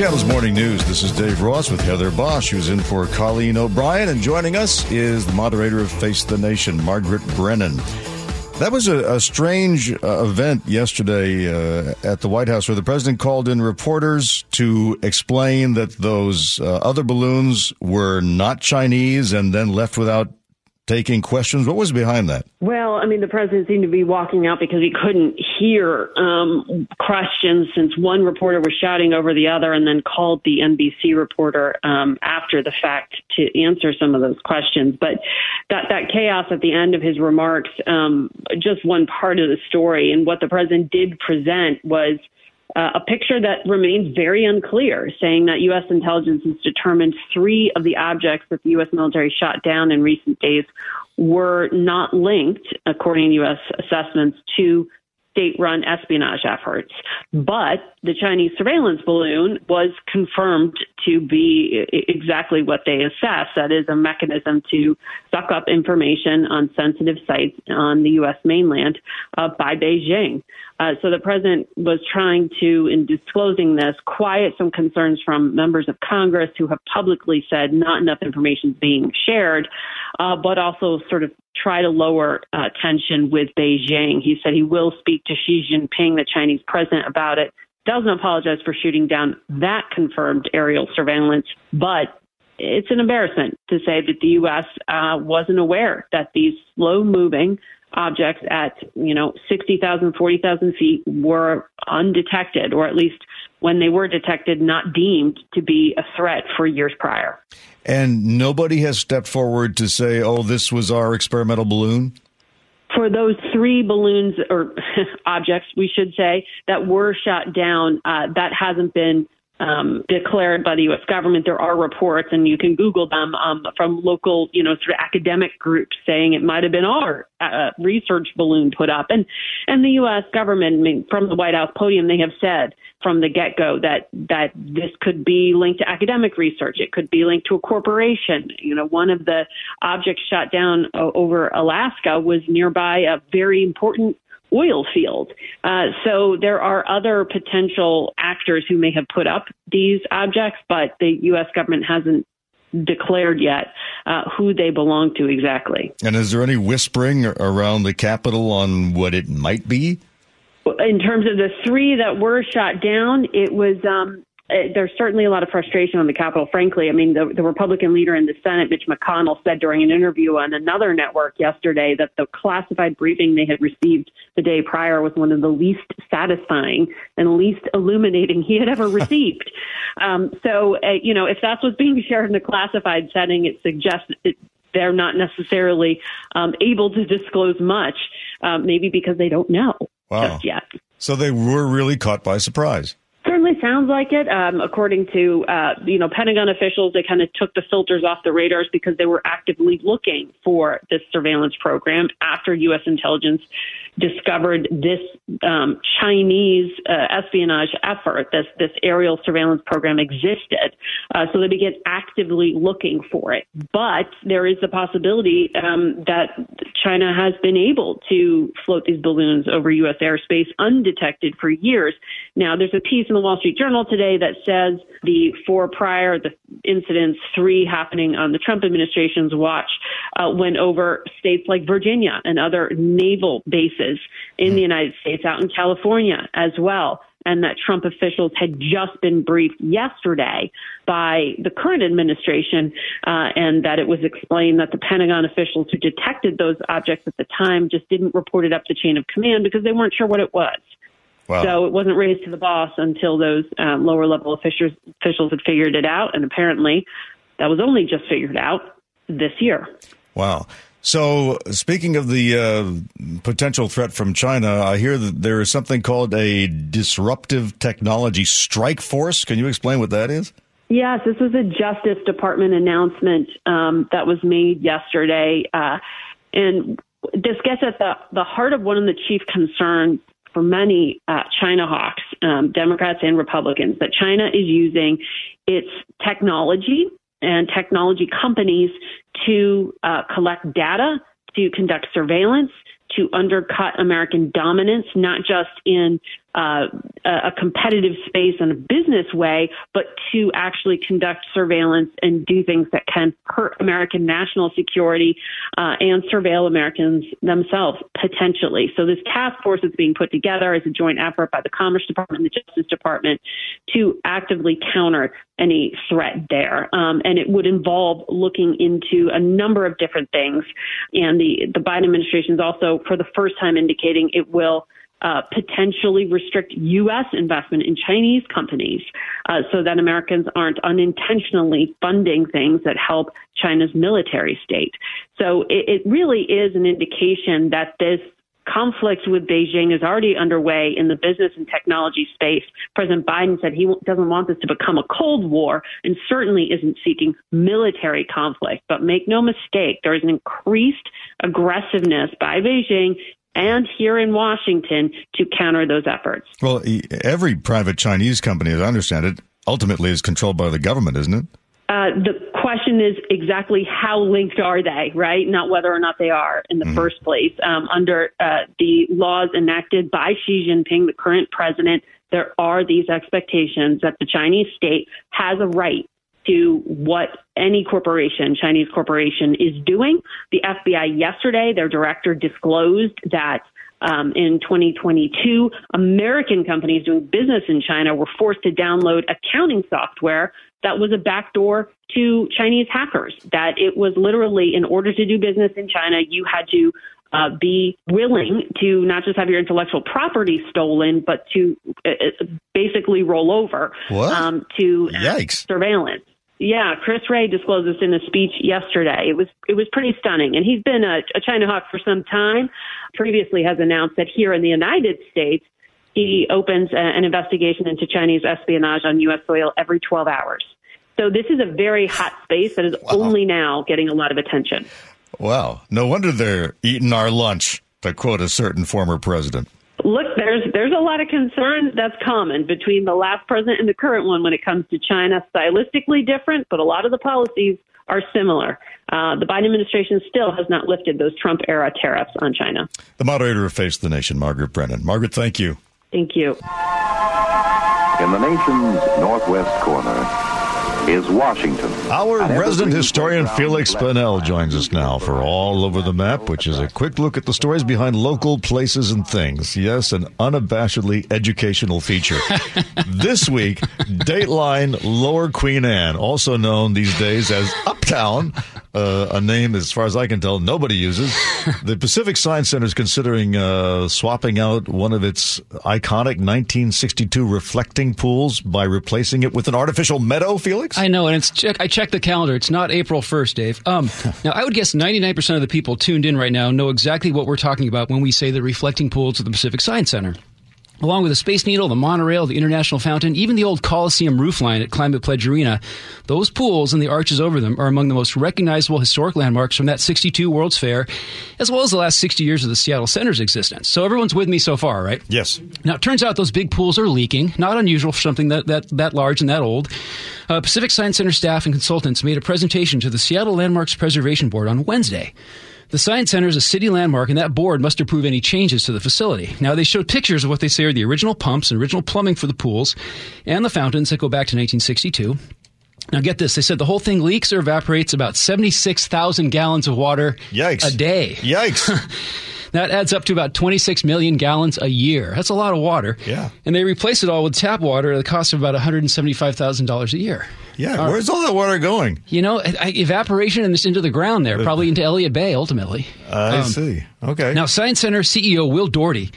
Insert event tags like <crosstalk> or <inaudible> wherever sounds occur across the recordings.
Seattle's Morning News. This is Dave Ross with Heather Bosch, who's in for Colleen O'Brien. And joining us is the moderator of Face the Nation, Margaret Brennan. That was a, a strange uh, event yesterday uh, at the White House where the president called in reporters to explain that those uh, other balloons were not Chinese and then left without taking questions. What was behind that? Well, I mean, the president seemed to be walking out because he couldn't hear um, questions since one reporter was shouting over the other and then called the NBC reporter um, after the fact to answer some of those questions. But that, that chaos at the end of his remarks, um, just one part of the story. And what the president did present was uh, a picture that remains very unclear, saying that U.S. intelligence has determined three of the objects that the U.S. military shot down in recent days were not linked, according to U.S. assessments, to state run espionage efforts. But the Chinese surveillance balloon was confirmed to be exactly what they assessed that is, a mechanism to suck up information on sensitive sites on the U.S. mainland uh, by Beijing. Uh, so the president was trying to, in disclosing this, quiet some concerns from members of Congress who have publicly said not enough information is being shared, uh, but also sort of try to lower uh, tension with Beijing. He said he will speak to Xi Jinping, the Chinese president, about it. Doesn't apologize for shooting down that confirmed aerial surveillance, but it's an embarrassment to say that the U.S. Uh, wasn't aware that these slow moving objects at, you know, 60,000, 40,000 feet were undetected, or at least when they were detected, not deemed to be a threat for years prior. And nobody has stepped forward to say, oh, this was our experimental balloon? For those three balloons or <laughs> objects, we should say, that were shot down, uh, that hasn't been um, declared by the U.S. government. There are reports, and you can Google them um, from local, you know, sort of academic groups saying it might have been our uh, research balloon put up. And and the U.S. government, I mean, from the White House podium, they have said from the get go that that this could be linked to academic research. It could be linked to a corporation. You know, one of the objects shot down over Alaska was nearby a very important oil field. Uh, so there are other potential actors who may have put up these objects, but the U.S. government hasn't declared yet uh, who they belong to exactly. And is there any whispering around the Capitol on what it might be? In terms of the three that were shot down, it was um, there's certainly a lot of frustration on the Capitol, frankly. I mean, the, the Republican leader in the Senate, Mitch McConnell, said during an interview on another network yesterday that the classified briefing they had received the day prior was one of the least satisfying and least illuminating he had ever <laughs> received. um, so, uh, you know, if that's what's being shared in a classified setting, it suggests it, they're not necessarily um, able to disclose much, um, maybe because they don't know wow. just yet. So they were really caught by surprise certainly sounds like it. Um, according to uh, you know Pentagon officials, they kind of took the filters off the radars because they were actively looking for this surveillance program after U.S. intelligence discovered this um, Chinese uh, espionage effort. This this aerial surveillance program existed, uh, so they began actively looking for it. But there is the possibility um, that China has been able to float these balloons over U.S. airspace undetected for years. Now, there's a piece in the Wall Street Journal today that says the four prior the incidents, three happening on the Trump administration's watch, uh, went over states like Virginia and other naval bases in the United States, out in California as well and that Trump officials had just been briefed yesterday by the current administration, uh, and that it was explained that the Pentagon officials who detected those objects at the time just didn't report it up the chain of command because they weren't sure what it was. Wow. So it wasn't raised to the boss until those um, lower level officials officials had figured it out, and apparently that was only just figured out this year. Wow. So, speaking of the uh, potential threat from China, I hear that there is something called a disruptive technology strike force. Can you explain what that is? Yes, this was a Justice Department announcement um, that was made yesterday. Uh, and this gets at the, the heart of one of the chief concerns for many uh, China hawks, um, Democrats and Republicans, that China is using its technology and technology companies to uh, collect data, to conduct surveillance, to undercut American dominance, not just in uh, a competitive space in a business way, but to actually conduct surveillance and do things that can hurt American national security uh, and surveil Americans themselves potentially. So this task force is being put together as a joint effort by the Commerce Department and the Justice Department to actively counter any threat there. Um, and it would involve looking into a number of different things. And the, the Biden administration is also, for the first time, indicating it will uh, potentially restrict U.S. investment in Chinese companies uh, so that Americans aren't unintentionally funding things that help China's military state. So it, it really is an indication that this conflict with Beijing is already underway in the business and technology space. President Biden said he doesn't want this to become a Cold War and certainly isn't seeking military conflict. But make no mistake, there is an increased aggressiveness by Beijing and here in Washington to counter those efforts. Well, every private Chinese company, as I understand it, ultimately is controlled by the government, isn't it? Uh, the question is exactly how linked are they, right? Not whether or not they are in the mm first place. Um, under uh, the laws enacted by Xi Jinping, the current president, there are these expectations that the Chinese state has a right to what any corporation, Chinese corporation, is doing. The FBI yesterday, their director disclosed that um, in 2022, American companies doing business in China were forced to download accounting software that was a backdoor to Chinese hackers. That it was literally, in order to do business in China, you had to uh, be willing to not just have your intellectual property stolen, but to uh, uh basically roll over um, to Yikes. surveillance. Yeah, Chris Wray disclosed this in a speech yesterday. It was it was pretty stunning, and he's been a, a China hawk for some time. Previously, has announced that here in the United States, he opens a, an investigation into Chinese espionage on U.S. soil every 12 hours. So this is a very hot space that is wow. only now getting a lot of attention. Wow, no wonder they're eating our lunch, to quote a certain former president. Look, there's there's a lot of concern that's common between the last president and the current one when it comes to China. Stylistically different, but a lot of the policies are similar. Uh, the Biden administration still has not lifted those Trump era tariffs on China. The moderator of Face the Nation, Margaret Brennan. Margaret, thank you. Thank you. In the nation's northwest corner, is Washington. Our resident historian Feliks Banel joins us now for All Over the Map, which is a quick look at the stories behind local places and things. Yes, an unabashedly educational feature. <laughs> this week, Dateline Lower Queen Anne, also known these days as Uptown, uh, a name, as far as I can tell, nobody uses. The Pacific Science Center is considering uh, swapping out one of its iconic 1962 reflecting pools by replacing it with an artificial meadow, Felix? I know, and it's check, I checked the calendar. It's not April 1st, Dave. Um, <laughs> now, I would guess 99% of the people tuned in right now know exactly what we're talking about when we say the reflecting pools of the Pacific Science Center. Along with the Space Needle, the monorail, the International Fountain, even the old Coliseum roofline at Climate Pledge Arena, those pools and the arches over them are among the most recognizable historic landmarks from that 62 World's Fair, as well as the last 60 years of the Seattle Center's existence. So everyone's with me so far, right? Yes. Now, it turns out those big pools are leaking, not unusual for something that, that, that large and that old. Uh, Pacific Science Center staff and consultants made a presentation to the Seattle Landmarks Preservation Board on Wednesday. The Science Center is a city landmark, and that board must approve any changes to the facility. Now, they showed pictures of what they say are the original pumps and original plumbing for the pools and the fountains that go back to 1962. Now, get this. They said the whole thing leaks or evaporates about 76,000 gallons of water Yikes. a day. Yikes. <laughs> That adds up to about 26 million gallons a year. That's a lot of water. Yeah. And they replace it all with tap water at the cost of about $175,000 a year. Yeah, all where's right. all that water going? You know, evaporation and this into the ground there, probably into Elliott Bay ultimately. I um, see. Okay. Now, Science Center CEO Will Daugherty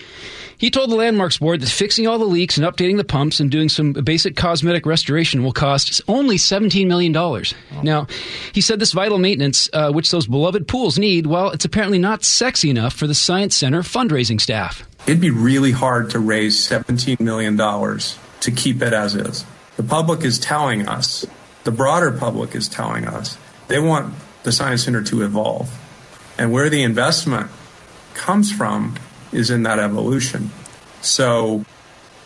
he told the Landmarks Board that fixing all the leaks and updating the pumps and doing some basic cosmetic restoration will cost only $17 million. Oh. Now, he said this vital maintenance, uh, which those beloved pools need, well, it's apparently not sexy enough for the Science Center fundraising staff. It'd be really hard to raise $17 million to keep it as is. The public is telling us, the broader public is telling us, they want the Science Center to evolve. And where the investment comes from is in that evolution. So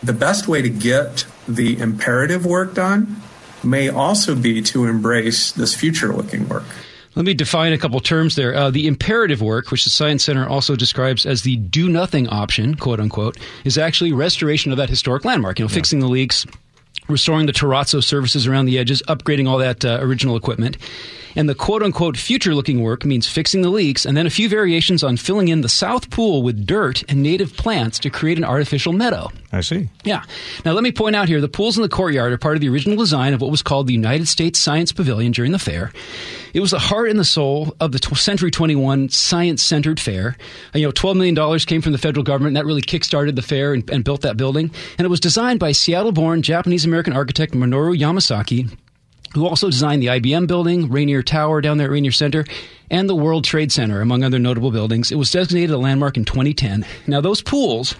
the best way to get the imperative work done may also be to embrace this future looking work. Let me define a couple terms there. Uh, the imperative work, which the Science Center also describes as the do nothing option, quote unquote, is actually restoration of that historic landmark, you know, yeah. fixing the leaks, restoring the terrazzo surfaces around the edges, upgrading all that uh, original equipment. And the quote unquote future looking work means fixing the leaks and then a few variations on filling in the south pool with dirt and native plants to create an artificial meadow. I see. Yeah. Now, let me point out here the pools in the courtyard are part of the original design of what was called the United States Science Pavilion during the fair. It was the heart and the soul of the Century 21 science centered fair. And, you know, $12 million came from the federal government, and that really kickstarted the fair and, and built that building. And it was designed by Seattle born Japanese American architect Minoru Yamasaki who also designed the IBM building, Rainier Tower down there at Rainier Center, and the World Trade Center, among other notable buildings. It was designated a landmark in 2010. Now, those pools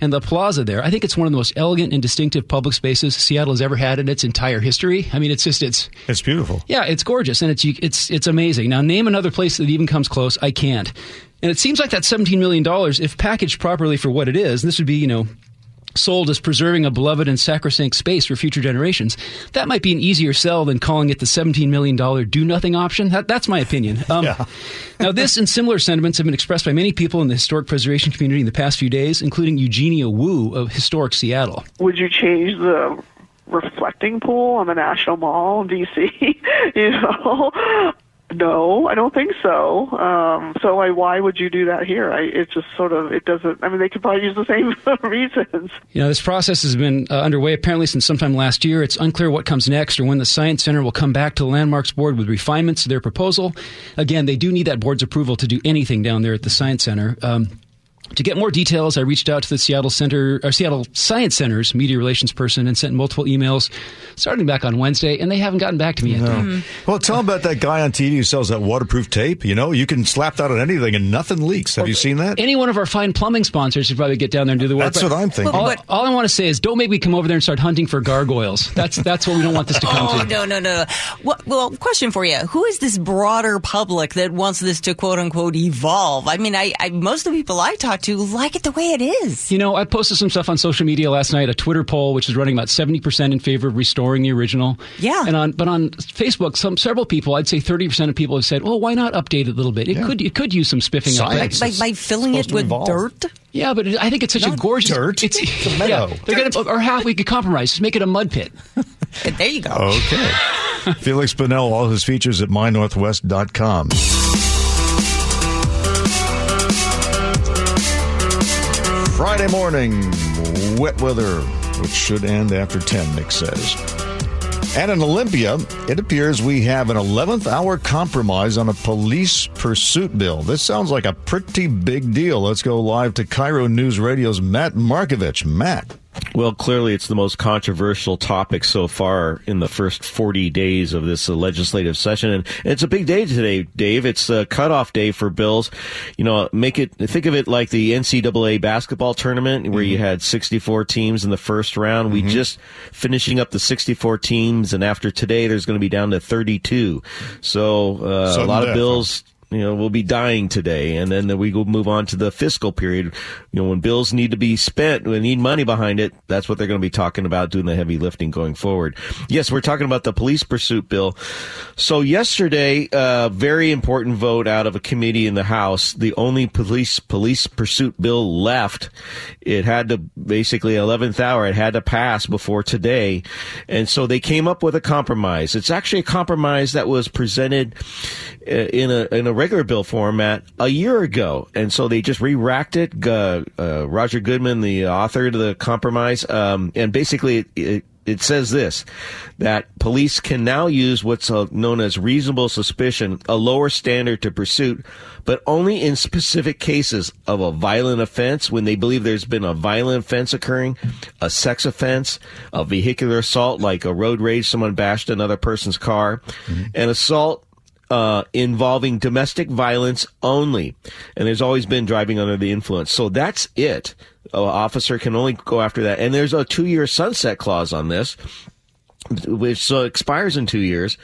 and the plaza there, I think it's one of the most elegant and distinctive public spaces Seattle has ever had in its entire history. I mean, it's just it's it's beautiful. Yeah, it's gorgeous and it's it's it's amazing. Now, name another place that even comes close. I can't. And it seems like that 17 million dollars, if packaged properly for what it is, and this would be you know sold as preserving a beloved and sacrosanct space for future generations, that might be an easier sell than calling it the $17 million do nothing option. That, that's my opinion. <laughs> Um, yeah. now, this and similar sentiments have been expressed by many people in the historic preservation community in the past few days, including Eugenia Woo of Historic Seattle. Would you change the reflecting pool on the National Mall in DC? <laughs> you know, no, I don't think so. Um, so why would you do that here? I, it just sort of it doesn't. I mean, they could probably use the same <laughs> reasons. You know, this process has been uh, underway apparently since sometime last year. It's unclear what comes next or when the Science Center will come back to the Landmarks Board with refinements to their proposal. Again, they do need that board's approval to do anything down there at the Science Center. Um, to get more details, I reached out to the Seattle Center, or Seattle Science Center's media relations person and sent multiple emails starting back on Wednesday, and they haven't gotten back to me yet. No. Mm-hmm. Well, tell them about that guy on TV who sells that waterproof tape. You know, you can slap that on anything and nothing leaks. Have or, you seen that? Any one of our fine plumbing sponsors should probably get down there and do the work. That's what I'm thinking. All, all, I want to say is don't make me come over there and start hunting for gargoyles. That's that's what we don't want this to come oh, to. No, no, no. Well, well, question for you: Who is this broader public that wants this to quote unquote evolve? I mean, I, I most of the people I talk to like it the way way it is. You know, I posted some stuff on social media last night, a Twitter poll which is running about 70% in favor of restoring the original. Yeah. And on but on Facebook, some several people, I'd say 30% of people have said, "Well, why not update it a little bit? It yeah. could it could use some spiffing Science. up." By, by, by filling it with evolve. dirt? Yeah, but I think it's such not a gorgeous dirt. It's, it's a <laughs> meadow. Yeah, they're gonna or half we could compromise. Just make it a mud pit. <laughs> there you go. Okay. Feliks Banel, all his features at mynorthwest.com. Friday morning, wet weather, which should end after 10, Nick says. And in Olympia, it appears we have an 11th hour compromise on a police pursuit bill. This sounds like a pretty big deal. Let's go live to KIRO News Radio's Matt Markovich. Matt. Well, clearly it's the most controversial topic so far in the first 40 days of this uh, legislative session. And it's a big day today, Dave. It's a cutoff day for bills. You know, make it, think of it like the NCAA basketball tournament where mm-hmm. you had 64 teams in the first round. Mm-hmm. We just finishing up the 64 teams. And after today, there's going to be down to 32. So, uh, a lot of bills you know, we'll be dying today. And then we will move on to the fiscal period. You know, when bills need to be spent, we need money behind it. That's what they're going to be talking about, doing the heavy lifting going forward. Yes, we're talking about the police pursuit bill. So yesterday, a uh, very important vote out of a committee in the House. The only police, police pursuit bill left. It had to basically 11th hour. It had to pass before today. And so they came up with a compromise. It's actually a compromise that was presented uh, in a, in a regular bill format a year ago, and so they just re-racked it. Uh, uh, Roger Goodman, the author of the compromise, um, and basically it, it, it, says this: that police can now use what's uh, known as reasonable suspicion, a lower standard to pursuit, but only in specific cases of a violent offense when they believe there's been a violent offense occurring, a sex offense, a vehicular assault like a road rage, someone bashed another person's car, mm-hmm. an assault uh, involving domestic violence only. And there's always been driving under the influence. So that's it. An officer can only go after that. And there's a two year sunset clause on this which uh, expires in two years,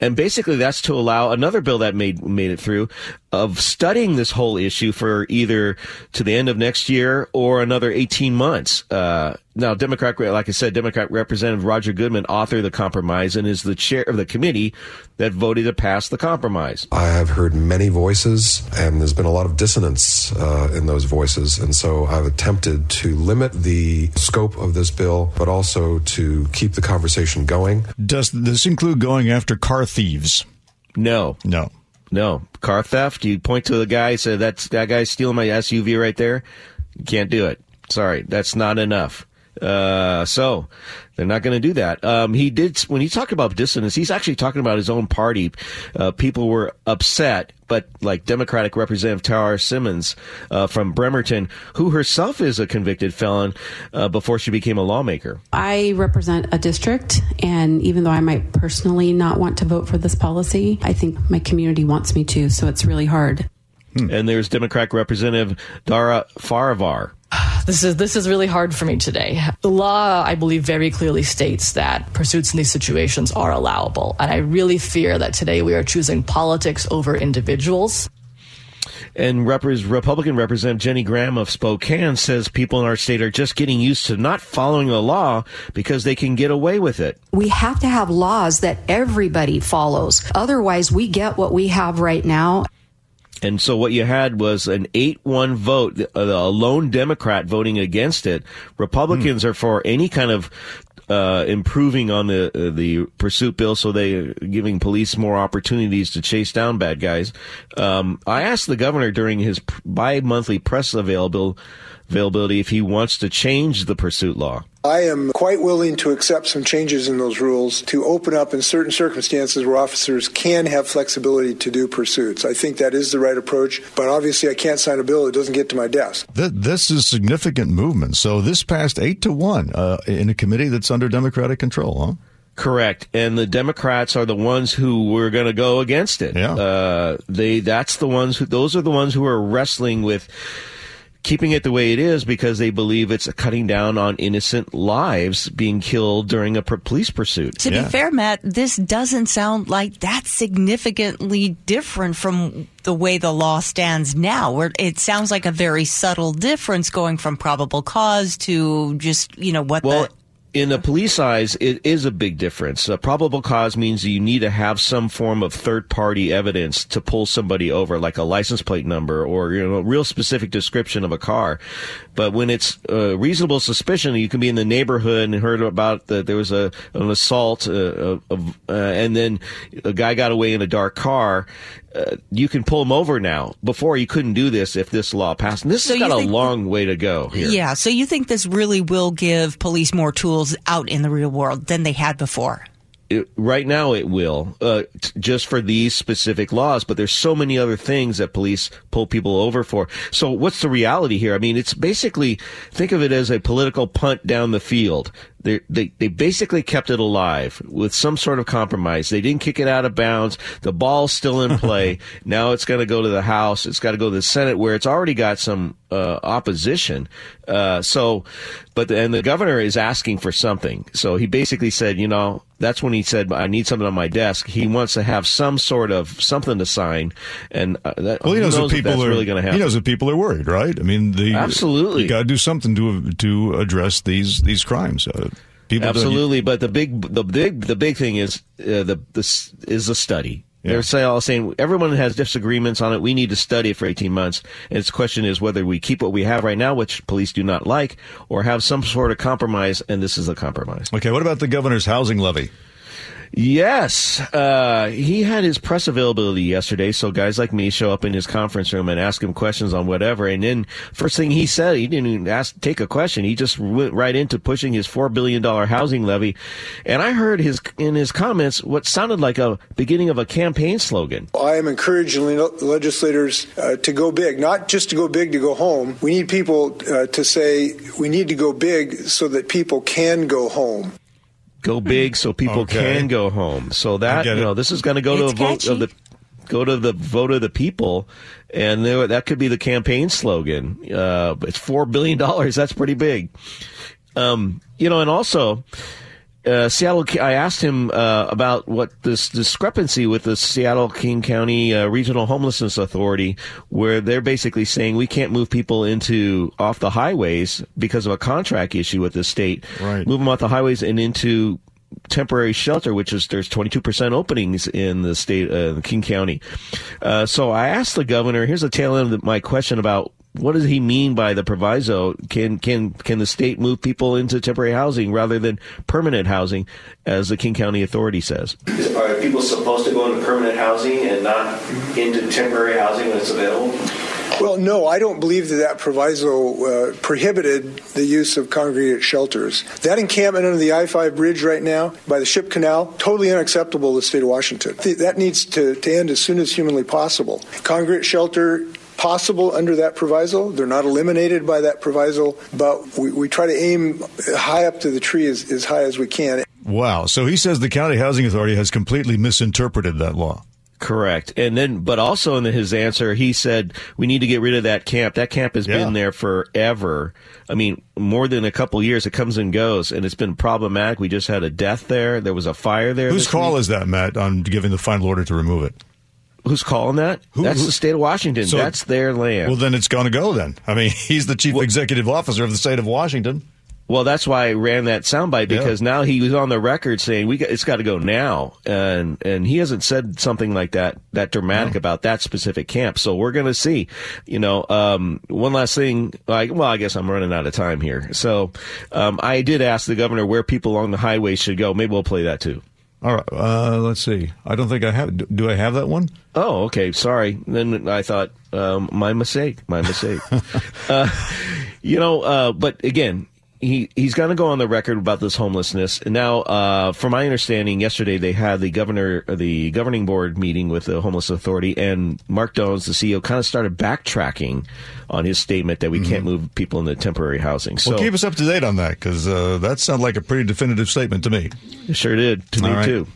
and basically that's to allow another bill that made made it through of studying this whole issue for either to the end of next year or another 18 months. Uh, now, Democrat, like I said, Democrat Representative Roger Goodman authored the compromise and is the chair of the committee that voted to pass the compromise. I have heard many voices, and there's been a lot of dissonance uh, in those voices. And so I've attempted to limit the scope of this bill, but also to keep the conversation going. Does this include going after car thieves? No. No. No. Car theft, you point to the guy, say, that's, that guy's stealing my SUV right there. You can't do it. Sorry, that's not enough. Uh, so they're not going to do that. Um, he did when he talked about dissonance. He's actually talking about his own party. Uh, people were upset, but like Democratic Representative Tarra Simmons uh, from Bremerton, who herself is a convicted felon uh, before she became a lawmaker. I represent a district, and even though I might personally not want to vote for this policy, I think my community wants me to. So it's really hard. Hmm. And there's Democratic Representative Darya Farivar. <sighs> This is this is really hard for me today. The law, I believe, very clearly states that pursuits in these situations are allowable, and I really fear that today we are choosing politics over individuals. And Rep- Republican Representative Jenny Graham of Spokane says people in our state are just getting used to not following the law because they can get away with it. We have to have laws that everybody follows. Otherwise, we get what we have right now. And so what you had was an 8-1 vote, a lone Democrat voting against it. Republicans hmm. are for any kind of uh, improving on the uh, the pursuit bill, so they giving police more opportunities to chase down bad guys. Um, I asked the governor during his bi-monthly press available availability if he wants to change the pursuit law. I am quite willing to accept some changes in those rules to open up in certain circumstances where officers can have flexibility to do pursuits. I think that is the right approach, but obviously I can't sign a bill that doesn't get to my desk. This is significant movement. So this passed eight to one uh, in a committee that's under Democratic control, huh? Correct, and the Democrats are the ones who were going to go against it. Yeah. Uh, they that's the ones who those are the ones who are wrestling with keeping it the way it is because they believe it's cutting down on innocent lives being killed during a police pursuit. To yeah. be fair, Matt, this doesn't sound like that's significantly different from the way the law stands now, where it sounds like a very subtle difference going from probable cause to just, you know, what well, the in the police eyes, it is a big difference. A probable cause means you need to have some form of third party evidence to pull somebody over, like a license plate number or you know, a real specific description of a car. But when it's uh, reasonable suspicion, you can be in the neighborhood and heard about that there was a an assault, uh, uh, and then a guy got away in a dark car. Uh, you can pull them over now. Before you couldn't do this if this law passed. And this so has got a long way to go here. Yeah. So you think this really will give police more tools out in the real world than they had before? It, right now it will uh, t- just for these specific laws but there's so many other things that police pull people over for so what's the reality here i mean it's basically think of it as a political punt down the field they, they, they basically kept it alive with some sort of compromise. They didn't kick it out of bounds. The ball's still in <laughs> play. now it's going to go to the House. It's got to go to the Senate where it's already got some uh, opposition. Uh, so, but and the governor is asking for something. So he basically said, you know, that's when he said, I need something on my desk. He wants to have some sort of something to sign. And uh, that, well, he knows, knows that people are really going to happen. He knows that people are worried, right? I mean, the, absolutely, you got to do something to to address these these crimes. Uh, People Absolutely, but the big the big the big thing is uh, the this is a study. Yeah. They're say, all saying everyone has disagreements on it. We need to study it for 18 months. And its question is whether we keep what we have right now, which police do not like, or have some sort of compromise. And this is a compromise. Okay. What about the governor's housing levy? Yes, uh, he had his press availability yesterday, so guys like me show up in his conference room and ask him questions on whatever. And then first thing he said, he didn't even ask take a question. He just went right into pushing his four billion dollar housing levy. And I heard his in his comments what sounded like a beginning of a campaign slogan. I am encouraging legislators uh, to go big, not just to go big to go home. We need people uh, to say we need to go big so that people can go home go big so people okay. can go home. So that you know, this is going to go to a vote of the go to the vote of the people, and there, that could be the campaign slogan. Uh, it's four billion dollars. That's pretty big. Um, you know, and also uh, Seattle. I asked him uh, about what this discrepancy with the Seattle King County uh, Regional Homelessness Authority, where they're basically saying we can't move people into off the highways because of a contract issue with the state. Right. Move them off the highways and into temporary shelter, which is there's 22% openings in the state, uh, King County. Uh, so I asked the governor. Here's the tail end of my question about what does he mean by the proviso? Can can can the state move people into temporary housing rather than permanent housing, as the King County Authority says? Are people supposed to go into permanent housing and not into temporary housing when it's available? Well, no, I don't believe that that proviso uh, prohibited the use of congregate shelters. That encampment under the I 5 bridge right now by the Ship Canal, totally unacceptable to the state of Washington. That needs to, to end as soon as humanly possible. Congregate shelter possible under that proviso. They're not eliminated by that proviso, but we, we try to aim high up to the tree as, as high as we can. Wow. So he says the county housing authority has completely misinterpreted that law. Correct. And then, but also in his answer, he said, we need to get rid of that camp. That camp has Yeah. been there forever. I mean, more than a couple years. It comes and goes, and it's been problematic. We just had a death there. There was a fire there. Whose call week. is that, Matt, on giving the final order to remove it? Who's calling that? That's who- the state of Washington. So- That's their land. Well, then it's going to go then. I mean, <laughs> he's the chief executive officer of the state of Washington. Well, that's why I ran that soundbite Yeah. because now he was on the record saying we got, it's got to go now, and and he hasn't said something like that that dramatic about that specific camp. So we're going to see. You know, um, one last thing. Like, well, I guess I'm running out of time here. So um, I did ask the governor where people along the highway should go. Maybe we'll play that too. All right. Uh, let's see. I don't think I have. do- Do I have that one? Oh, okay. Sorry. Then I thought um, my mistake. My mistake. <laughs> uh, you know, uh, but again, he he's going to go on the record about this homelessness. And now, uh, from my understanding, yesterday they had the governor, the governing board meeting with the homeless authority, and Marc Dones, the CEO, kind of started backtracking on his statement that we can't move people into temporary housing. So well, keep us up to date on that because uh, that sounded like a pretty definitive statement to me. sure did to me All right. too.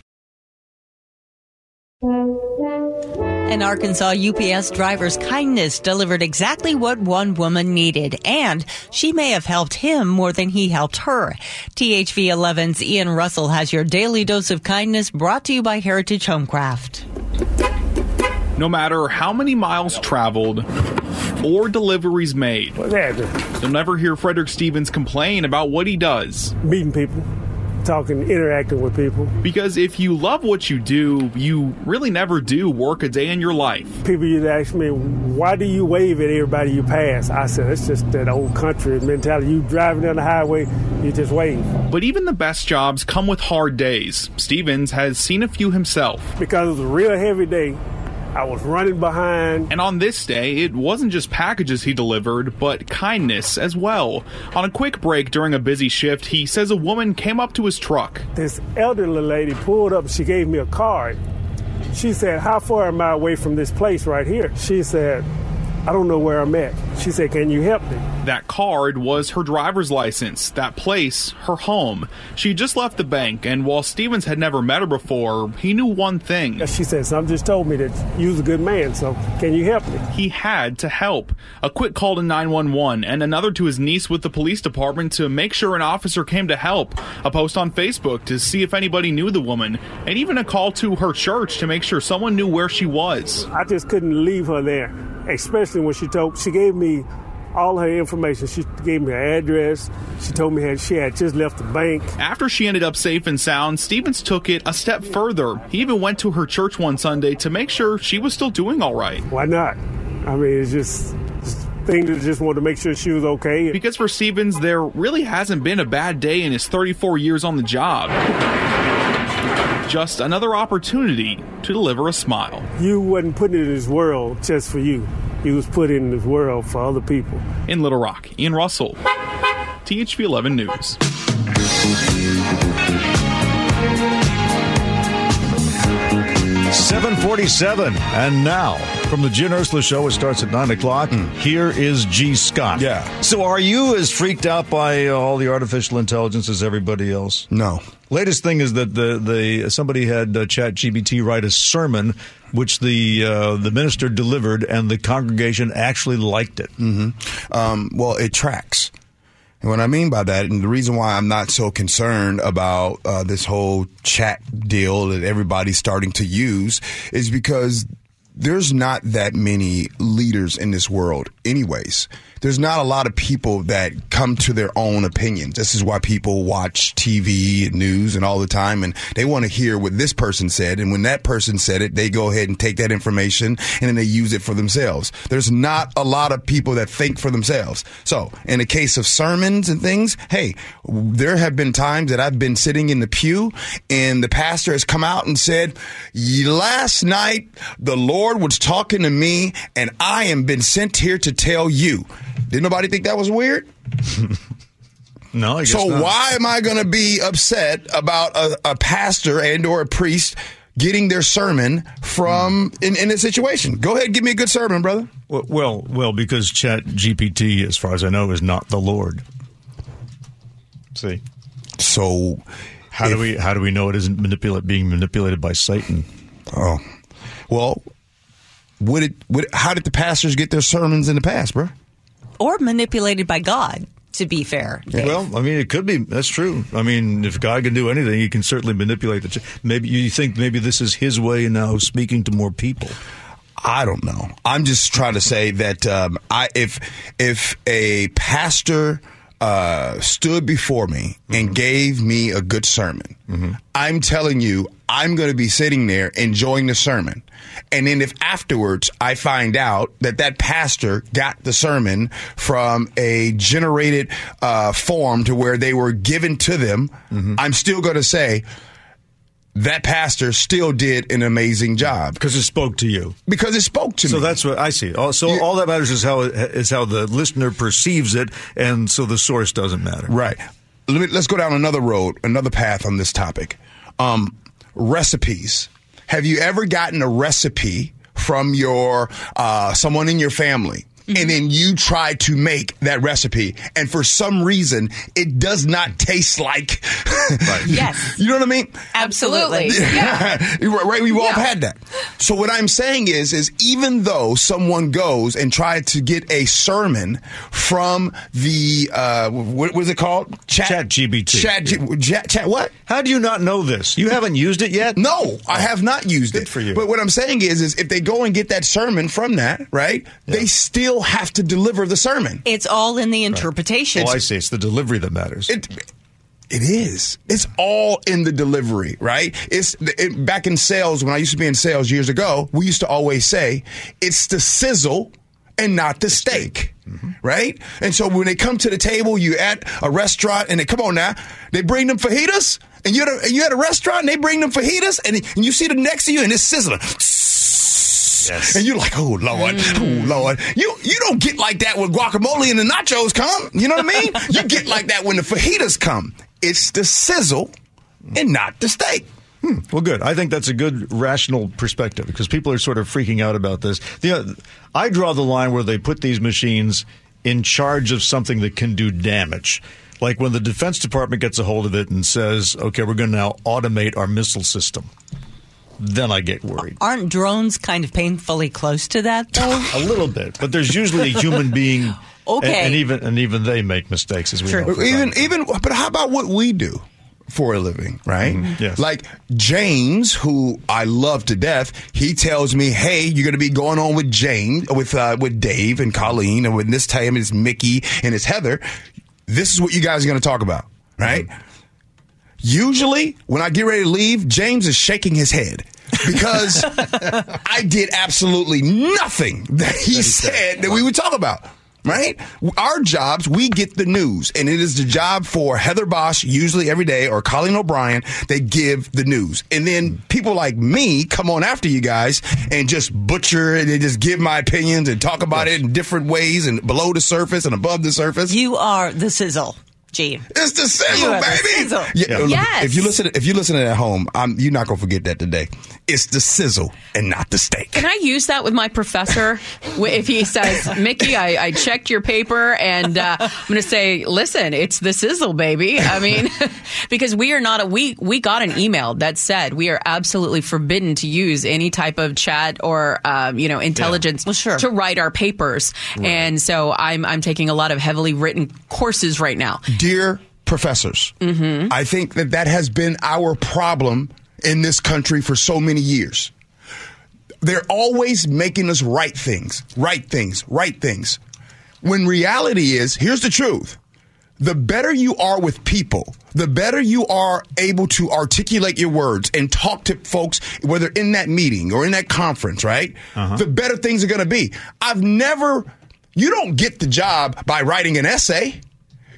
An Arkansas UPS driver's kindness delivered exactly what one woman needed, and she may have helped him more than he helped her. THV 11's Ian Russell has your daily dose of kindness brought to you by Heritage Homecraft. No matter how many miles traveled or deliveries made, you'll never hear Frederick Stevens complain about what he does. Meeting people, talking, interacting with people. Because if you love what you do, you really never do work a day in your life. People used to ask me, why do you wave at everybody you pass? I said, it's just that old country mentality. You driving down the highway, you just wave. But even the best jobs come with hard days. Stevens has seen a few himself. Because it was a real heavy day. I was running behind. And on this day, it wasn't just packages he delivered, but kindness as well. On a quick break during a busy shift, he says a woman came up to his truck. This elderly lady pulled up and she gave me a card. She said, How far am I away from this place right here? She said, I don't know where I'm at. She said, Can you help me? That card was her driver's license, that place, her home. She just left the bank, and while Stevens had never met her before, he knew one thing. She said, Some just told me that you's a good man, so can you help me? He had to help. A quick call to 911 and another to his niece with the police department to make sure an officer came to help. A post on Facebook to see if anybody knew the woman, and even a call to her church to make sure someone knew where she was. I just couldn't leave her there, especially when she told she gave me all her information. She gave me her address. She told me she had just left the bank. After she ended up safe and sound, Stevens took it a step further. He even went to her church one Sunday to make sure she was still doing all right. Why not? I mean, it's just, thing that just wanted to make sure she was okay. Because for Stevens, there really hasn't been a bad day in his 34 years on the job. Just another opportunity to deliver a smile. You wasn't put in this world just for you. You was put in this world for other people. In Little Rock, Ian Russell, THV 11 News. Seven forty-seven, and now from the Jim Ursula Show, it starts at nine o'clock. Here is Gee Scott. Yeah. So, are you as freaked out by uh, all the artificial intelligence as everybody else? No. Latest thing is that the the somebody had uh, Chat GPT write a sermon, which the uh, the minister delivered, and the congregation actually liked it. Mm-hmm. Um, well, it tracks. And what I mean by that, and the reason why I'm not so concerned about uh, this whole chat deal that everybody's starting to use, is because there's not that many leaders in this world, anyways. There's not a lot of people that come to their own opinions. This is why people watch TV and news and all the time, and they want to hear what this person said. And when that person said it, they go ahead and take that information and then they use it for themselves. There's not a lot of people that think for themselves. So, in the case of sermons and things, hey, there have been times that I've been sitting in the pew and the pastor has come out and said, Last night the Lord was talking to me, and I am been sent here to tell you. Did nobody think that was weird? <laughs> no, so not. why am I going to be upset about a, a pastor and or a priest getting their sermon from hmm. in, in this situation? Go ahead, give me a good sermon, brother. Well, well, well, because Chat GPT, as far as I know, is not the Lord. See, so how do we how do we know it isn't manipulate being manipulated by Satan? Oh, well, would it? Would how did the pastors get their sermons in the past, bro? Or manipulated by God, to be fair. Dave. Well, I mean, it could be. That's true. I mean, if God can do anything, He can certainly manipulate the. Ch- maybe you think maybe this is His way now, speaking to more people. I don't know. I'm just trying to say that um, I if if a pastor uh, stood before me and Mm-hmm. gave me a good sermon, I'm telling you, I'm going to be sitting there enjoying the sermon. And then if afterwards I find out that that pastor got the sermon from a generated uh, form to where they were given to them, Mm-hmm. I'm still going to say that pastor still did an amazing job because it spoke to you. Because it spoke to so me. So that's what I see. So all that matters is how is how the listener perceives it, and so the source doesn't matter. Right. Let me, let's go down another road, another path on this topic. Um, recipes. Have you ever gotten a recipe from your uh, someone in your family? And then you try to make that recipe, and for some reason, it does not taste like. <laughs> Yes. you know what I mean? Absolutely. Yeah. <laughs> right, we've all had that. So what I'm saying is, is even though someone goes and tries to get a sermon from the uh, what was it called? Chat, GPT. Chat, G- chat, chat. What? How do you not know this? You haven't used it yet? No, I have not used it. for you. But what I'm saying is, is if they go and get that sermon from that, right? They still have to deliver the sermon. It's all in the interpretation. Oh, I see. It's the delivery that matters. It, it is. It's all in the delivery, right? It's it, back in sales when I used to be in sales years ago. We used to always say it's the sizzle and not the steak, right? And so when they come to the table, you at a restaurant and they come on now, they bring them fajitas, and you at a, you at a restaurant and they bring them fajitas, and, and you see them next to you and it's sizzling. Yes. And you're like, oh Lord, oh Lord. You you don't get like that when guacamole and the nachos come. You know what I mean? <laughs> you get like that when the fajitas come. It's the sizzle and not the steak. Hmm. Well, good. I think that's a good rational perspective because people are sort of freaking out about this. The, I draw the line where they put these machines in charge of something that can do damage. Like when the Defense Department gets a hold of it and says, okay, we're going to now automate our missile system. Then I get worried. Aren't drones kind of painfully close to that, though? <laughs> A little bit, but there's usually a human being, <laughs> Okay. and, and even and even they make mistakes as we know. Even time. even but how about what we do? For a living, right? Mm-hmm. Yes. Like James, who I love to death, he tells me, "Hey, you're going to be going on with James, with uh, with Dave and Colleen, and with this time it's Mickey and it's Heather. This is what you guys are going to talk about, right?" Usually, when I get ready to leave, James is shaking his head because <laughs> I did absolutely nothing that he said that we would talk about. Right? Our jobs, we get the news, and it is the job for Heather Bosch, usually every day, or Colleen O'Brien, they give the news. And then people like me come on after you guys and just butcher it and just give my opinions and talk about it in different ways and below the surface and above the surface. You are the sizzle, Gene. It's the sizzle, baby. sizzle. Yeah, look, Yes. If you listen, if you listen at home, I'm, you're not gonna forget that today. It's the sizzle and not the steak. Can I use that with my professor? if he says, Mickey, I, I checked your paper and uh, I'm going to say, listen, it's the sizzle, baby. I mean, <laughs> because we are not a, we, we got an email that said we are absolutely forbidden to use any type of chat or, um, you know, intelligence to write our papers. And so I'm, I'm taking a lot of heavily written courses right now. Dear professors, I think that that has been our problem in this country for so many years. They're always making us write things, write things, write things. When reality is, here's the truth. The better you are with people, the better you are able to articulate your words and talk to folks, whether in that meeting or in that conference, right? Uh-huh. The better things are going to be. I've never, you don't get the job by writing an essay.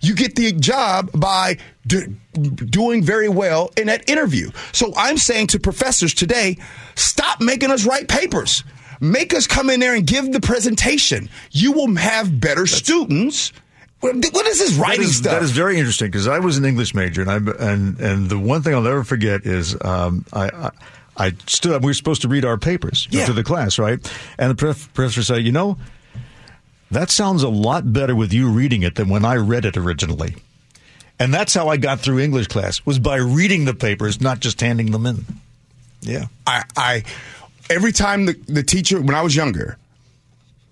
You get the job by do, doing very well in that interview. So I'm saying to professors today, stop making us write papers. Make us come in there and give the presentation. You will have better students. What what is this writing that is, stuff? That is very interesting because I was an English major, and I and and the one thing I'll never forget is um, I. I I stood up. We were supposed to read our papers Yeah. to the class, right? And the prof- professor said, "You know, that sounds a lot better with you reading it than when I read it originally." And that's how I got through English class was by reading the papers, not just handing them in. Yeah. I, I every time the, the teacher when I was younger,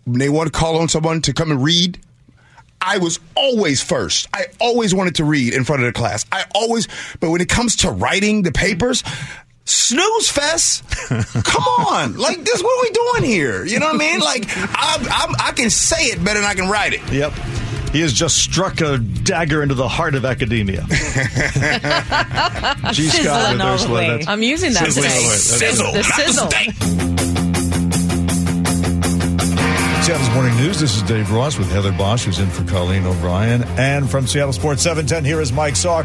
they want to call on someone to come and read, I was always first. I always wanted to read in front of the class. I always, but when it comes to writing the papers, snooze fest. Come on, <laughs> like this. What are we doing here? You know what I mean? Like I, I'm, I can say it better than I can write it. Yep. He has just struck a dagger into the heart of academia. <laughs> Gee Scott with Ursula. That's- I'm using that Sizzling today. away. That's- The sizzle. Seattle's Morning News. This is Dave Ross with Heather Bosch, who's in for Colleen O'Brien. And from Seattle Sports 710, here is Mike Salk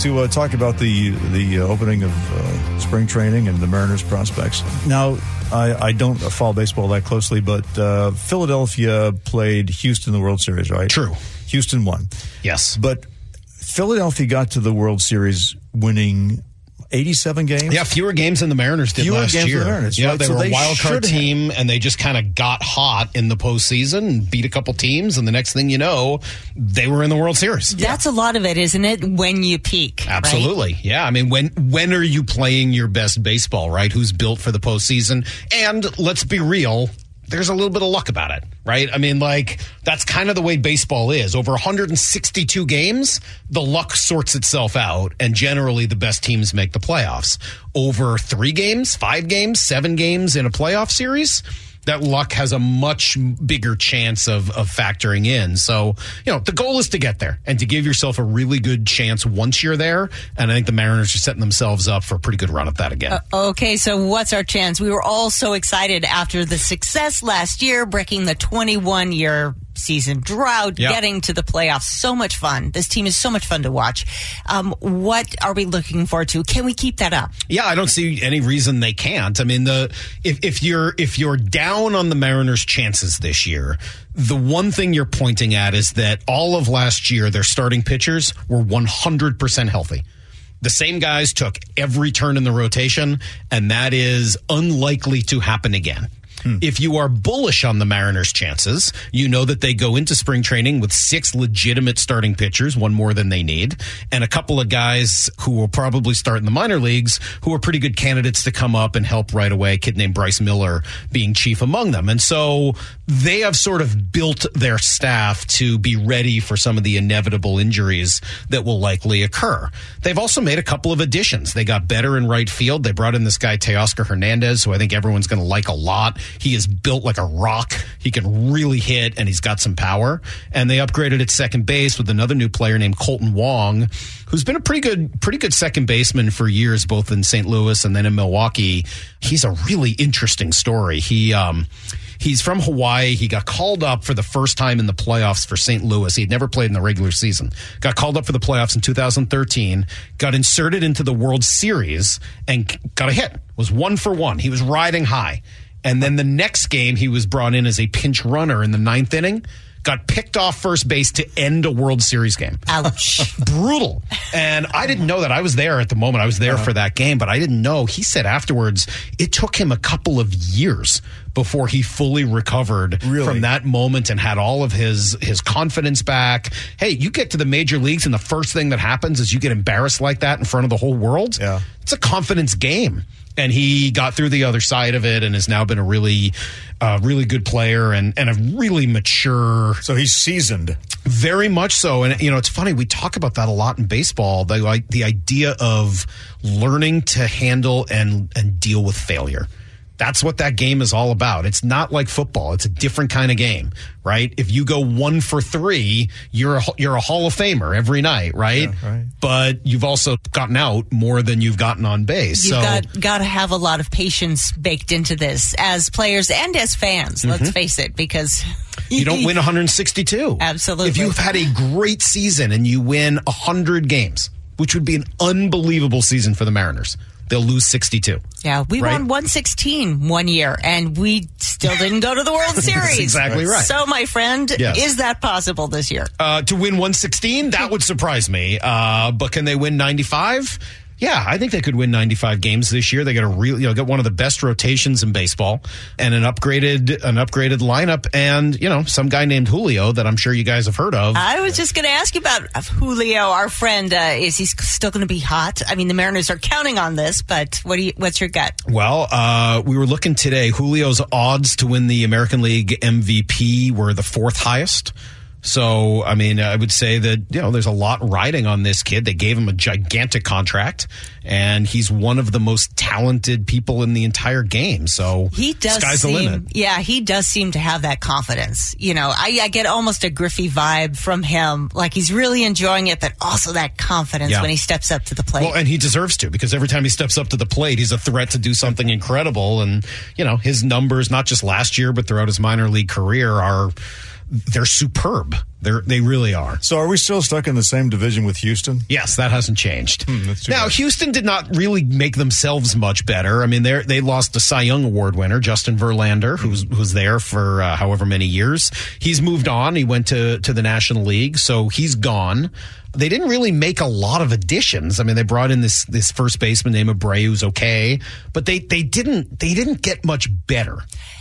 to uh, talk about the the uh, opening of uh, spring training and the Mariners prospects. Now, I, I don't follow baseball that closely, but uh, Philadelphia played Houston in the World Series, right? True. Houston won. Yes. But Philadelphia got to the World Series winning 87 games. Yeah, fewer games than the Mariners did Fewer last games than year. the Mariners, yeah, right? they So were they a wild card should have- team, and they just kind of got hot in the postseason and beat a couple teams, and the next thing you know, they were in the World Series. That's a lot of it, isn't it? When you peak. right? Absolutely. Yeah. I mean, when when are you playing your best baseball, right? Who's built for the postseason? And let's be real, there's a little bit of luck about it, right? I mean, like, that's kind of the way baseball is. Over 162 games, the luck sorts itself out, and generally the best teams make the playoffs. Over three games, five games, seven games in a playoff series, that luck has a much bigger chance of, of factoring in. So, you know, the goal is to get there and to give yourself a really good chance once you're there. And I think the Mariners are setting themselves up for a pretty good run at that again. Uh, okay, so what's our chance? We were all so excited after the success last year, breaking the 21 year season drought, Yeah. getting to the playoffs. So much fun. This team is so much fun to watch. Um, what are we looking forward to? Can we keep that up? Yeah, I don't see any reason they can't. I mean, the if if you're if you're down on the Mariners' chances this year, the one thing you're pointing at is that all of last year their starting pitchers were 100% healthy. The same guys took every turn in the rotation, and that is unlikely to happen again. Hmm. If you are bullish on the Mariners' chances, you know that they go into spring training with six legitimate starting pitchers, one more than they need, and a couple of guys who will probably start in the minor leagues who are pretty good candidates to come up and help right away. A kid named Bryce Miller being chief among them. And so they have sort of built their staff to be ready for some of the inevitable injuries that will likely occur. They've also made a couple of additions. They got better in right field. They brought in this guy, Teoscar Hernandez, who I think everyone's going to like a lot. He is built like a rock. He can really hit and he's got some power. And they upgraded at second base with another new player named Kolten Wong, who's been a pretty good, pretty good second baseman for years, both in St. Louis and then in Milwaukee. He's a really interesting story. He, um, He's from Hawaii. He got called up for the first time in the playoffs for St. Louis. He had never played in the regular season. Got called up for the playoffs in 2013. Got inserted into the World Series and got a hit. Was one for one. He was riding high. And then the next game, he was brought in as a pinch runner in the ninth inning. Got picked off first base to end a World Series game. Ouch. <laughs> Brutal. And I didn't know that. I was there at the moment. I was there uh-huh. for that game, but I didn't know. He said afterwards it took him a couple of years before he fully recovered from that moment and had all of his his confidence back. Hey, you get to the major leagues and the first thing that happens is you get embarrassed like that in front of the whole world. Yeah. It's a confidence game. And he got through the other side of it and has now been a really, uh, really good player and, and a really mature. So he's seasoned. Very much so. And, you know, it's funny. We talk about that a lot in baseball. The, like, the idea of learning to handle and, and deal with failure. That's what that game is all about. It's not like football. It's a different kind of game, right? If you go one for three, you're a, you're a Hall of Famer every night, right? right. But you've also gotten out more than you've gotten on base. You've so got got to have a lot of patience baked into this as players and as fans. Let's Mhm. face it, because you don't win <laughs> 162. Absolutely. If you've had a great season and you win 100 games, which would be an unbelievable season for the Mariners, they'll lose 62. Yeah, we Right? won 116 one year, and we still didn't go to the World <laughs> That's Series. exactly right. So, my friend, Yes. is that possible this year? Uh, to win 116, that would surprise me. Uh, but can they win 95? Yeah, I think they could win 95 games this year. They got a real, you know, got one of the best rotations in baseball and an upgraded, an upgraded lineup, and you know, some guy named Julio that I'm sure you guys have heard of. I was just going to ask you about Julio, our friend. Uh, is he still going to be hot? I mean, the Mariners are counting on this, but what do you? What's your gut? Well, uh, we were looking today. Julio's odds to win the American League MVP were the fourth highest. So, I mean, I would say that, you know, there's a lot riding on this kid. They gave him a gigantic contract, and he's one of the most talented people in the entire game. So, He does sky's seem, the limit. yeah, he does seem to have that confidence. You know, I, I get almost a Griffey vibe from him, like he's really enjoying it, but also that confidence Yeah. when he steps up to the plate. Well, and he deserves to because every time he steps up to the plate, he's a threat to do something incredible. And, you know, his numbers, not just last year, but throughout his minor league career, are they're superb. They're they really are. So are we still stuck in the same division with Houston? Yes, that hasn't changed. that's too Now, bad. Houston did not really make themselves much better. I mean, they they lost the Cy Young Award winner Justin Verlander, who's who's there for uh, however many years. He's moved on. He went to to the National League, so he's gone. They didn't really make a lot of additions. I mean, they brought in this this first baseman named Abreu, who's okay, but they they didn't they didn't get much better,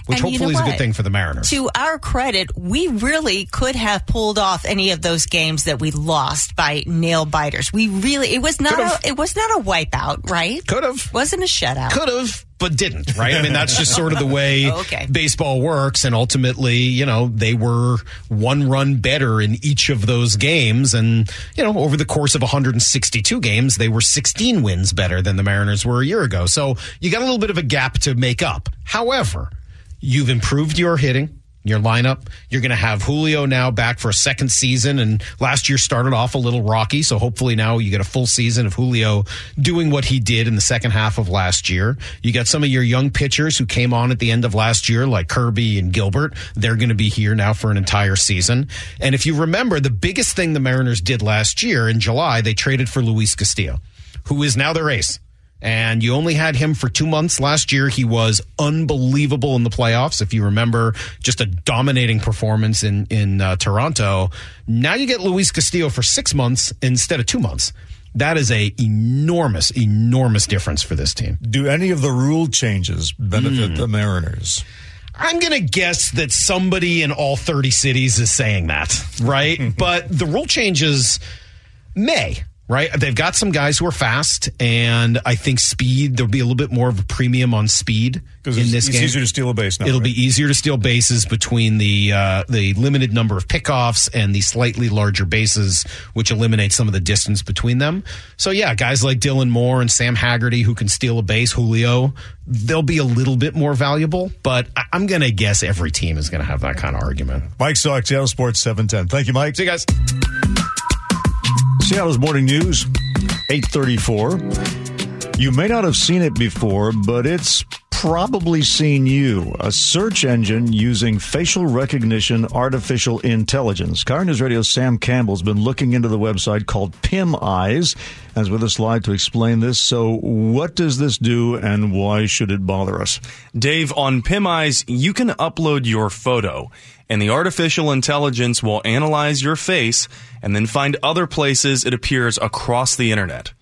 which And you know hopefully is a good thing for the Mariners. To our credit, we really could have pulled off any of those games that we lost by nail biters. We really it was not a, it was not a wipeout, right? Could have. Wasn't a shutout. Could have, but didn't, right? I mean, that's just sort of the way <laughs> Okay. baseball works. And ultimately, you know, they were one run better in each of those games. And, you know, over the course of 162 games, they were 16 wins better than the Mariners were a year ago. So you got a little bit of a gap to make up. However, you've improved your hitting. Your lineup. You're going to have Julio now back for a second season, and last year started off a little rocky. So hopefully now you get a full season of Julio doing what he did in the second half of last year. You got some of your young pitchers who came on at the end of last year, like Kirby and Gilbert. They're going to be here now for an entire season. And if you remember, the biggest thing the Mariners did last year in July, they traded for Luis Castillo, who is now their ace and you only had him for two months last year. He was unbelievable in the playoffs. If you remember, just a dominating performance in in uh, Toronto. Now you get Luis Castillo for six months instead of two months. That is a enormous, enormous difference for this team. Do any of the rule changes benefit Hmm. the Mariners? I'm going to guess that somebody in all 30 cities is saying that, right? <laughs> but the rule changes may, right? They've got some guys who are fast, and I think speed, there'll be a little bit more of a premium on speed Because in this it's game. easier to steal a base now. It'll right? be easier to steal bases between the uh, the limited number of pickoffs and the slightly larger bases, which eliminates some of the distance between them. So yeah, guys like Dylan Moore and Sam Haggerty who can steal a base, Julio, they'll be a little bit more valuable. But I- I'm going to guess every team is going to have that kind of argument. Mike Salk, Seattle Sports 710. Thank you, Mike. See you guys. Seattle's Morning News, 834. You may not have seen it before, but it's probably seen you, a search engine using facial recognition artificial intelligence. KIRO News Radio Sam Campbell's been looking into the website called PimEyes, as with a slide to explain this. So, what does this do and why should it bother us? Dave, on PimEyes, you can upload your photo, and the artificial intelligence will analyze your face and then find other places it appears across the internet.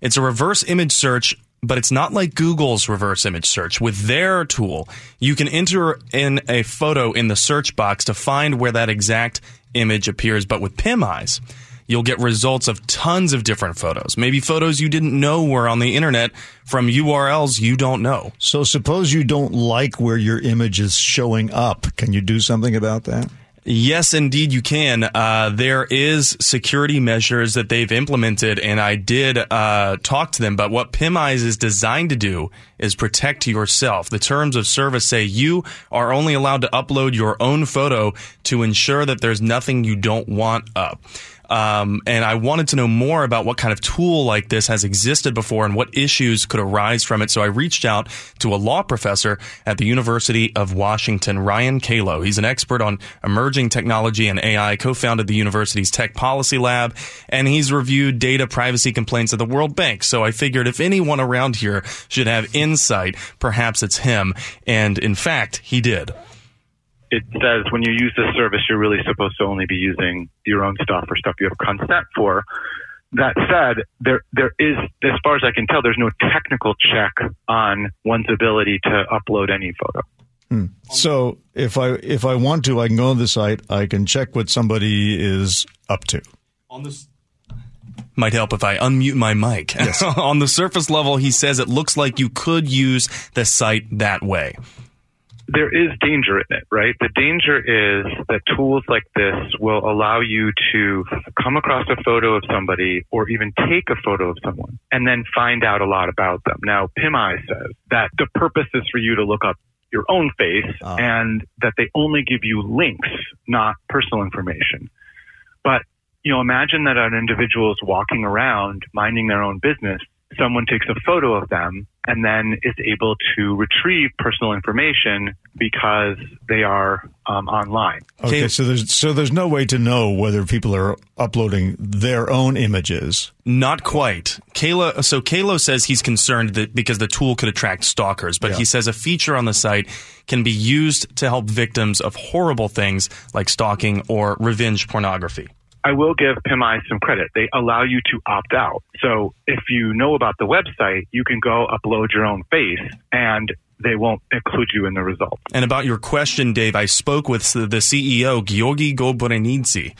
It's a reverse image search but it's not like Google's reverse image search. With their tool, you can enter in a photo in the search box to find where that exact image appears. But with PimEyes, you'll get results of tons of different photos. Maybe photos you didn't know were on the internet from URLs you don't know. So, suppose you don't like where your image is showing up. Can you do something about that? Yes, indeed, you can. Uh, there is security measures that they've implemented, and I did uh, talk to them. But what PimEyes is designed to do is protect yourself. The terms of service say you are only allowed to upload your own photo to ensure that there's nothing you don't want up. Um, and I wanted to know more about what kind of tool like this has existed before and what issues could arise from it. So I reached out to a law professor at the University of Washington, Ryan Calo. He's an expert on emerging technology and AI, co-founded the university's tech policy lab, and he's reviewed data privacy complaints at the World Bank. So I figured if anyone around here should have insight, perhaps it's him. And in fact, he did it says when you use this service, you're really supposed to only be using your own stuff or stuff you have consent for. That said, there there is, as far as I can tell, there's no technical check on one's ability to upload any photo. Hmm. So if I if I want to, I can go on the site. I can check what somebody is up to. On this might help if I unmute my mic. Yes. <laughs> on the surface level, he says it looks like you could use the site that way there is danger in it, right? The danger is that tools like this will allow you to come across a photo of somebody or even take a photo of someone and then find out a lot about them. Now, PimEye says that the purpose is for you to look up your own face uh. and that they only give you links, not personal information. But, you know, imagine that an individual is walking around minding their own business. Someone takes a photo of them and then is able to retrieve personal information because they are um, online. Okay, so there's so there's no way to know whether people are uploading their own images. Not quite. Kayla, so Calo says he's concerned that because the tool could attract stalkers, but yeah. he says a feature on the site can be used to help victims of horrible things like stalking or revenge pornography. I will give PimEye some credit. They allow you to opt out. So if you know about the website, you can go upload your own face and they won't include you in the results. And about your question, Dave, I spoke with the CEO, Giorgi Gobronidze,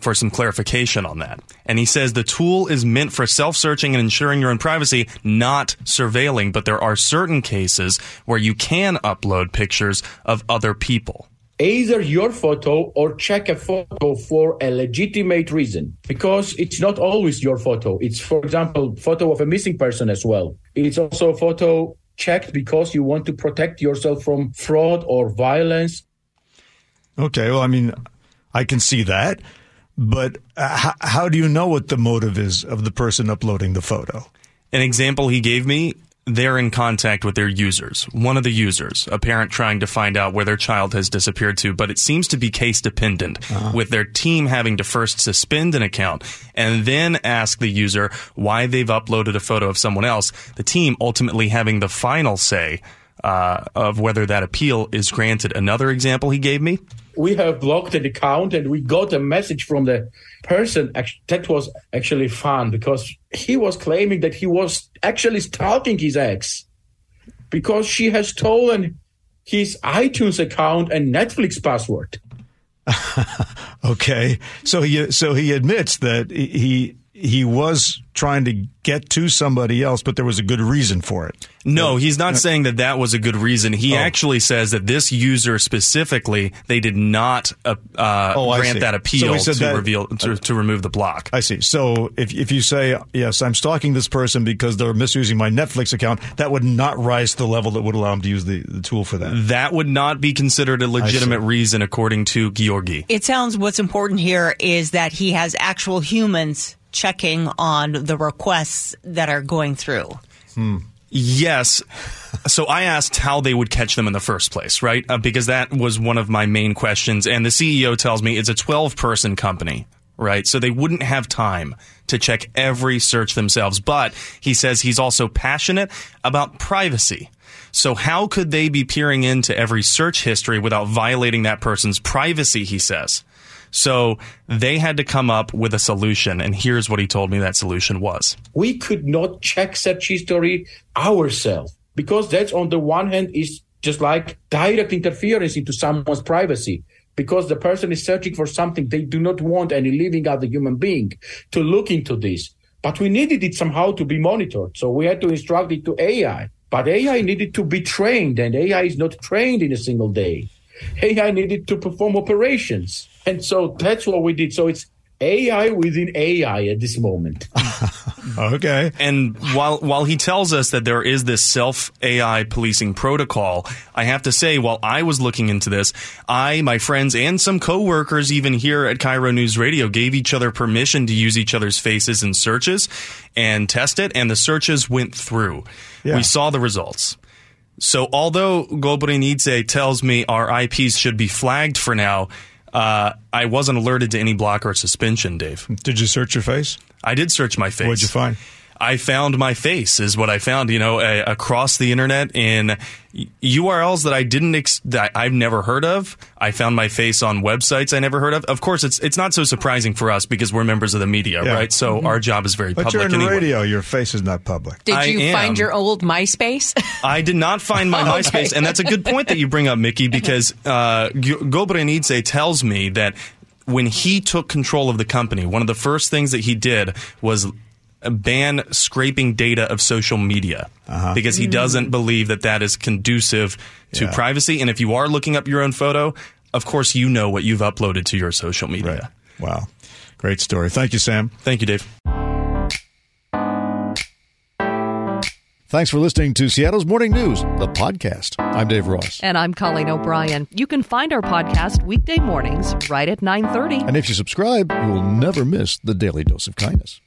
for some clarification on that. And he says the tool is meant for self searching and ensuring your own privacy, not surveilling, but there are certain cases where you can upload pictures of other people either your photo or check a photo for a legitimate reason. Because it's not always your photo. It's for example photo of a missing person as well. It's also a photo checked because you want to protect yourself from fraud or violence. Okay well i mean i can see that. But uh, how do you know what the motive is of the person uploading the photo? An example he gave me they're in contact with their users. One of the users, a parent trying to find out where their child has disappeared to, but it seems to be case dependent, uh-huh. with their team having to first suspend an account and then ask the user why they've uploaded a photo of someone else. The team ultimately having the final say uh, of whether that appeal is granted. Another example he gave me we have blocked an account and we got a message from the person that was actually fun because he was claiming that he was actually stalking his ex because she has stolen his iTunes account and Netflix password. <laughs> okay, so he so he admits that he he was trying to get to somebody else, but there was a good reason for it. No, he's not saying that that was a good reason. He oh. actually says that this user specifically, they did not uh, uh oh, grant that appeal so to that, reveal to, to, remove the block. I see. So if if you say yes, I'm stalking this person because they're misusing my Netflix account, that would not rise to the level that would allow him to use the, the tool for that. That would not be considered a legitimate reason, according to Giorgi. It sounds what's important here is that he has actual humans checking on the requests that are going through. Hmm. Yes. So I asked how they would catch them in the first place, right? Uh, because that was one of my main questions. And the CEO tells me it's a 12 person company, right? So they wouldn't have time to check every search themselves. But he says he's also passionate about privacy. So how could they be peering into every search history without violating that person's privacy, he says? So they had to come up with a solution. And here's what he told me that solution was. We could not check search history ourselves because that's on the one hand is just like direct interference into someone's privacy because the person is searching for something they do not want any living other human being to look into this. But we needed it somehow to be monitored. So we had to instruct it to AI. But AI needed to be trained and AI is not trained in a single day. AI needed to perform operations. And so that's what we did. So it's AI within AI at this moment. <laughs> okay. And while while he tells us that there is this self AI policing protocol, I have to say while I was looking into this, I, my friends and some coworkers even here at KIRO News Radio gave each other permission to use each other's faces in searches and test it and the searches went through. Yeah. We saw the results. So although Gobronidze tells me our IPs should be flagged for now, uh, I wasn't alerted to any block or suspension, Dave. Did you search your face? I did search my face. What'd you find? I found my face is what I found, you know, uh, across the internet in URLs that I didn't ex- that I've never heard of. I found my face on websites I never heard of. Of course, it's it's not so surprising for us because we're members of the media, Yeah. right? So Mhm. our job is very But public you're in the anyway. radio. Your face is not public. Did I you am. find your old MySpace? I did not find my <laughs> Okay. MySpace, and that's a good point that you bring up, Mickey, because uh, G- Gobronidze tells me that when he took control of the company, one of the first things that he did was ban scraping data of social media because he Mm. doesn't believe that that is conducive to Yeah. privacy. And if you are looking up your own photo, of course you know what you've uploaded to your social media. Wow. Great story. Thank you, Sam. Thank you, Dave. Thanks for listening to Seattle's Morning News, the podcast. I'm Dave Ross. And I'm Colleen O'Brien. You can find our podcast weekday mornings right at 9:30. And if you subscribe, you will never miss the daily dose of kindness.